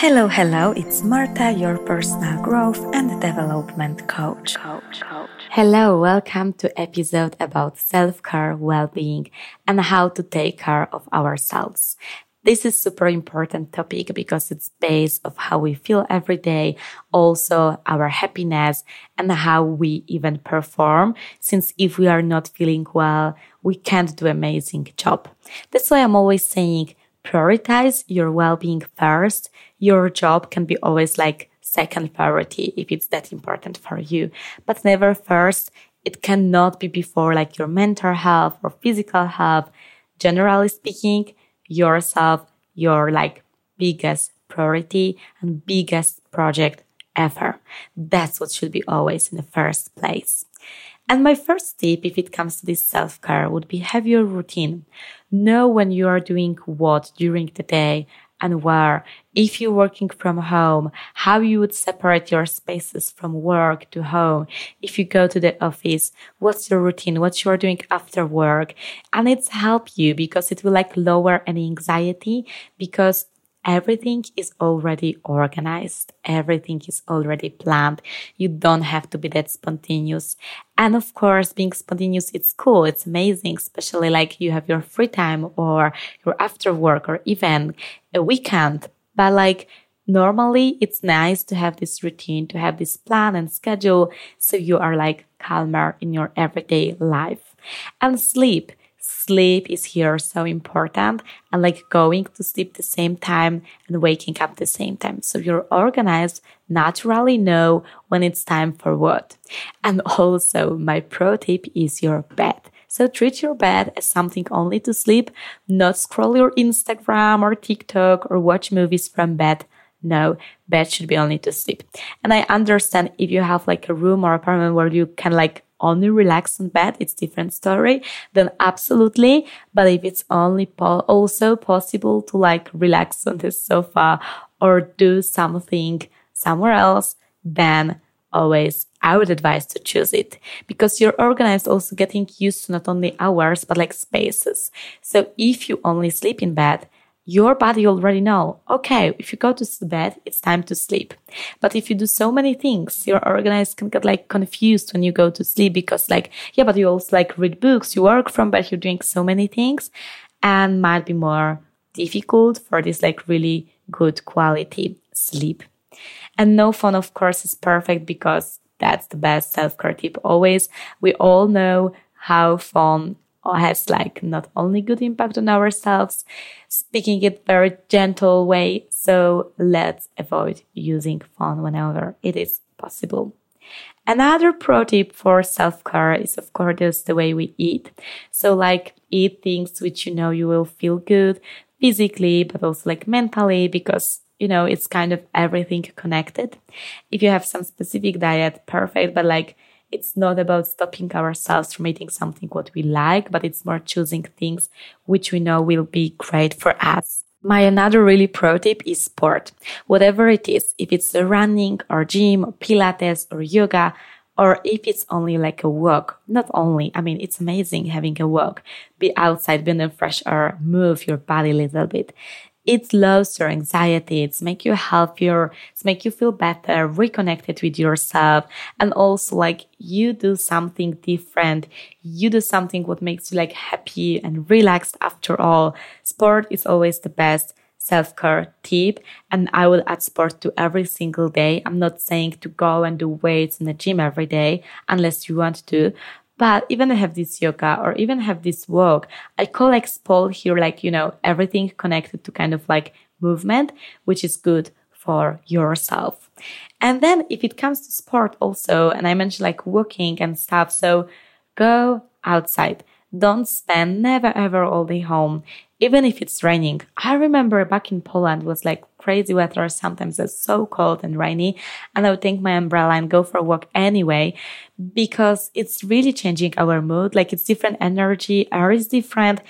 Hello, hello, it's Marta, your personal growth and development coach. coach, coach. Hello, welcome to episode about self-care, well-being and how to take care of ourselves. This is super important topic because it's based of how we feel every day, also our happiness and how we even perform. Since if we are not feeling well, we can't do amazing job. That's why I'm always saying prioritize your well-being first. Your job can be always like second priority if it's that important for you, but never first. It cannot be before like your mental health or physical health. Generally speaking, yourself, your like biggest priority and biggest project ever. That's what should be always in the first place. And my first tip, if it comes to this self care, would be have your routine. Know when you are doing what during the day and where. If you're working from home, how you would separate your spaces from work to home. If you go to the office, what's your routine? What you are doing after work? And it's help you because it will like lower any anxiety because everything is already organized. Everything is already planned. You don't have to be that spontaneous. And of course, being spontaneous, it's cool. It's amazing, especially like you have your free time or your after work or even a weekend. But like normally it's nice to have this routine, to have this plan and schedule. So you are like calmer in your everyday life and sleep sleep is here so important and like going to sleep the same time and waking up the same time. So you're organized, naturally know when it's time for what. And also my pro tip is your bed. So treat your bed as something only to sleep, not scroll your Instagram or TikTok or watch movies from bed. No, bed should be only to sleep. And I understand if you have like a room or apartment where you can like only relax on bed, it's different story, then absolutely. But if it's only po- also possible to like relax on the sofa or do something somewhere else, then always I would advise to choose it because you're organized also getting used to not only hours, but like spaces. So if you only sleep in bed, your body already know, okay, if you go to bed, it's time to sleep. But if you do so many things, your organized can get like confused when you go to sleep because like, yeah, but you also like read books, you work from bed, you're doing so many things and might be more difficult for this like really good quality sleep. And no phone, of course, is perfect because that's the best self-care tip always. We all know how phone has like not only good impact on ourselves, speaking it very gentle way. So let's avoid using phone whenever it is possible. Another pro tip for self care is, of course, just the way we eat. So, like, eat things which you know you will feel good physically, but also like mentally, because you know it's kind of everything connected. If you have some specific diet, perfect, but like it's not about stopping ourselves from eating something what we like, but it's more choosing things which we know will be great for us. My another really pro tip is sport. Whatever it is, if it's running or gym or Pilates or yoga, or if it's only like a walk, not only, I mean, it's amazing having a walk, be outside, be in the fresh air, move your body a little bit it lowers your anxiety. It's make you healthier. It's make you feel better, reconnected with yourself. And also like you do something different. You do something what makes you like happy and relaxed after all. Sport is always the best self-care tip and I will add sport to every single day. I'm not saying to go and do weights in the gym every day unless you want to, but even I have this yoga or even have this walk, I call like sport here, like, you know, everything connected to kind of like movement, which is good for yourself. And then if it comes to sport also, and I mentioned like walking and stuff. So go outside. Don't spend never ever all day home even if it's raining. I remember back in Poland was like crazy weather. Sometimes it's so cold and rainy and I would take my umbrella and go for a walk anyway because it's really changing our mood. Like it's different energy. Air is different.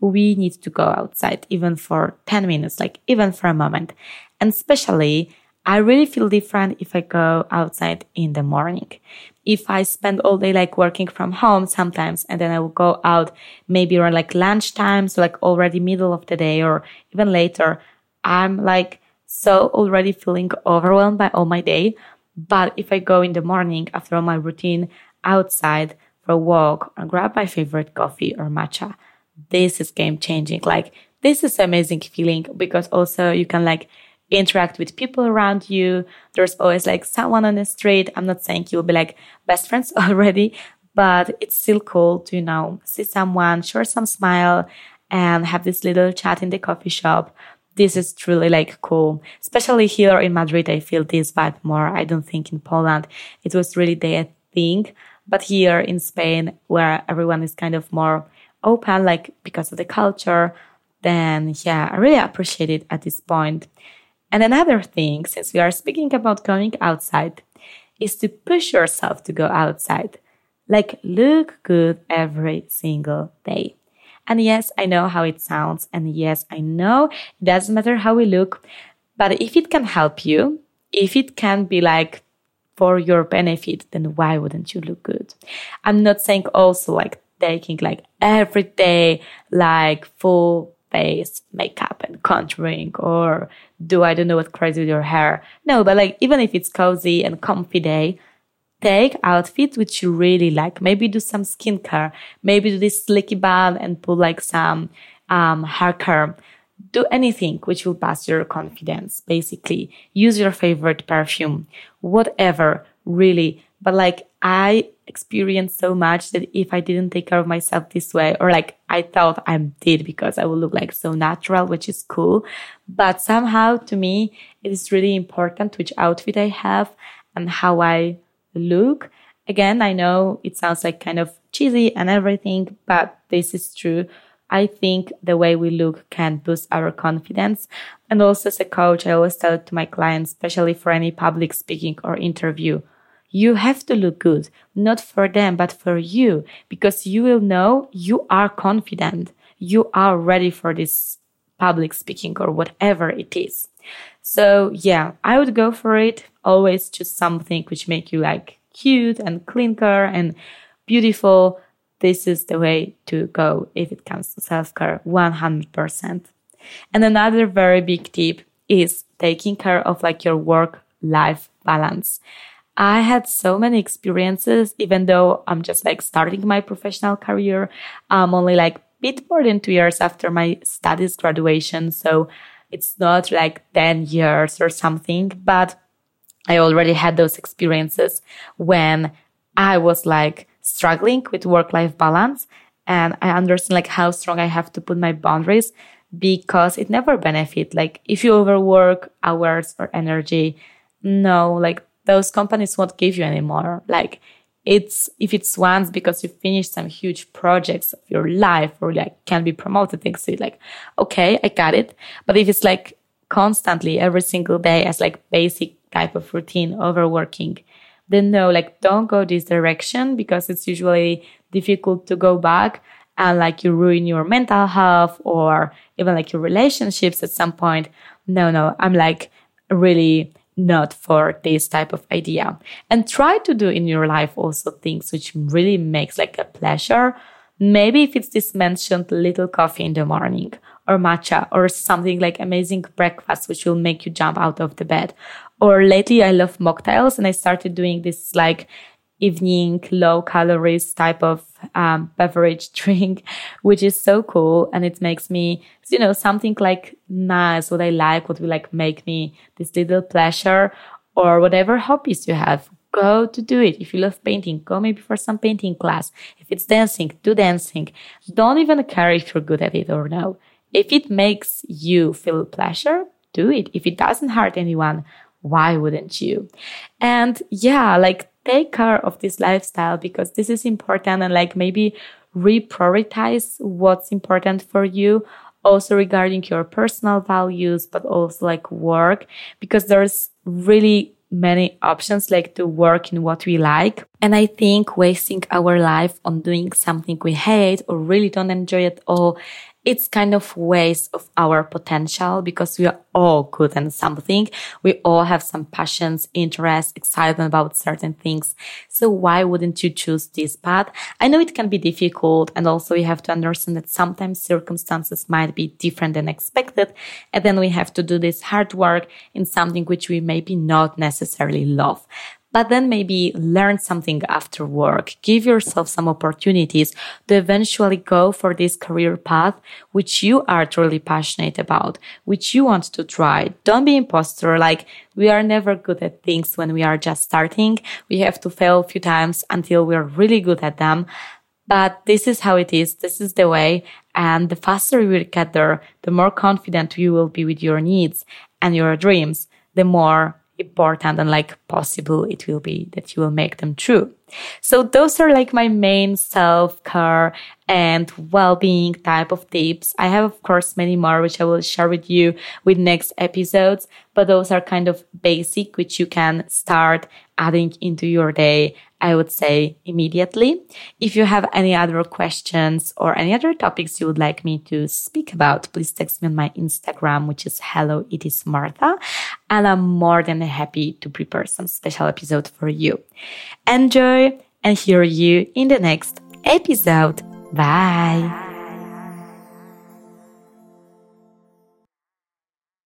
We need to go outside even for 10 minutes, like even for a moment. And especially I really feel different if I go outside in the morning. If I spend all day like working from home sometimes and then I will go out maybe around like lunchtime, so like already middle of the day or even later, I'm like so already feeling overwhelmed by all my day. But if I go in the morning after all my routine outside for a walk or grab my favorite coffee or matcha, this is game changing. Like this is amazing feeling because also you can like interact with people around you. There's always like someone on the street. I'm not saying you'll be like best friends already, but it's still cool to, you know, see someone, share some smile and have this little chat in the coffee shop. This is truly like cool, especially here in Madrid. I feel this vibe more. I don't think in Poland it was really the thing, but here in Spain, where everyone is kind of more open, like because of the culture, then yeah, I really appreciate it at this point. And another thing, since we are speaking about going outside, is to push yourself to go outside. Like look good every single day. And yes, I know how it sounds. And yes, I know it doesn't matter how we look. But if it can help you, if it can be like for your benefit, then why wouldn't you look good? I'm not saying also like taking like every day, like full face makeup and contouring or do I don't know what crazy with your hair. No, but like even if it's cozy and comfy day, take outfit which you really like. Maybe do some skincare. Maybe do this slicky bun and put like some um, hair care. Do anything which will boost your confidence. Basically, use your favorite perfume, whatever, really. But like I experienced so much that if I didn't take care of myself this way, or like I thought I did because I would look like so natural, which is cool. But somehow to me, it is really important which outfit I have and how I look. Again, I know it sounds like kind of cheesy and everything, but this is true. I think the way we look can boost our confidence. And also as a coach, I always tell it to my clients, especially for any public speaking or interview. You have to look good, not for them, but for you, because you will know you are confident. You are ready for this public speaking or whatever it is. So yeah, I would go for it. Always choose something which make you like cute and cleaner and beautiful. This is the way to go if it comes to self care 100%. And another very big tip is taking care of like your work life balance. I had so many experiences, even though I'm just like starting my professional career. I'm only like bit more than two years after my studies graduation. So it's not like 10 years or something, but I already had those experiences when I was like struggling with work life balance. And I understand like how strong I have to put my boundaries because it never benefit. Like if you overwork hours or energy, no, like those companies won't give you anymore. Like it's if it's once because you finished some huge projects of your life or like can be promoted things so like okay i got it. But if it's like constantly every single day as like basic type of routine overworking then no like don't go this direction because it's usually difficult to go back and like you ruin your mental health or even like your relationships at some point. No no i'm like really not for this type of idea. And try to do in your life also things which really makes like a pleasure. Maybe if it's this mentioned little coffee in the morning or matcha or something like amazing breakfast which will make you jump out of the bed. Or lately i love mocktails and i started doing this like evening low calories type of um, beverage drink, which is so cool. And it makes me, you know, something like nice, what I like, what will like make me this little pleasure or whatever hobbies you have. Go to do it. If you love painting, go maybe for some painting class. If it's dancing, do dancing. Don't even care if you're good at it or no. If it makes you feel pleasure, do it. If it doesn't hurt anyone, why wouldn't you? And yeah, like take care of this lifestyle because this is important and like maybe reprioritize what's important for you. Also regarding your personal values but also like work because there's really many options like to work in what we like. And i think wasting our life on doing something we hate or really don't enjoy at all it's kind of waste of our potential because we are all good at something. We all have some passions, interests, excitement about certain things. So why wouldn't you choose this path? I know it can be difficult. And also you have to understand that sometimes circumstances might be different than expected. And then we have to do this hard work in something which we maybe not necessarily love but then maybe learn something after work. Give yourself some opportunities to eventually go for this career path, which you are truly passionate about, which you want to try. Don't be imposter. Like we are never good at things when we are just starting. We have to fail a few times until we're really good at them. But this is how it is. This is the way. And the faster you will get there, the more confident you will be with your needs and your dreams, the more important and like possible it will be that you will make them true. So those are like my main self care and well-being type of tips. I have, of course, many more, which I will share with you with next episodes, but those are kind of basic, which you can start adding into your day. I would say immediately. If you have any other questions or any other topics you would like me to speak about, please text me on my Instagram, which is hello, it is Marta. And I'm more than happy to prepare some special episode for you. Enjoy and hear you in the next episode. Bye.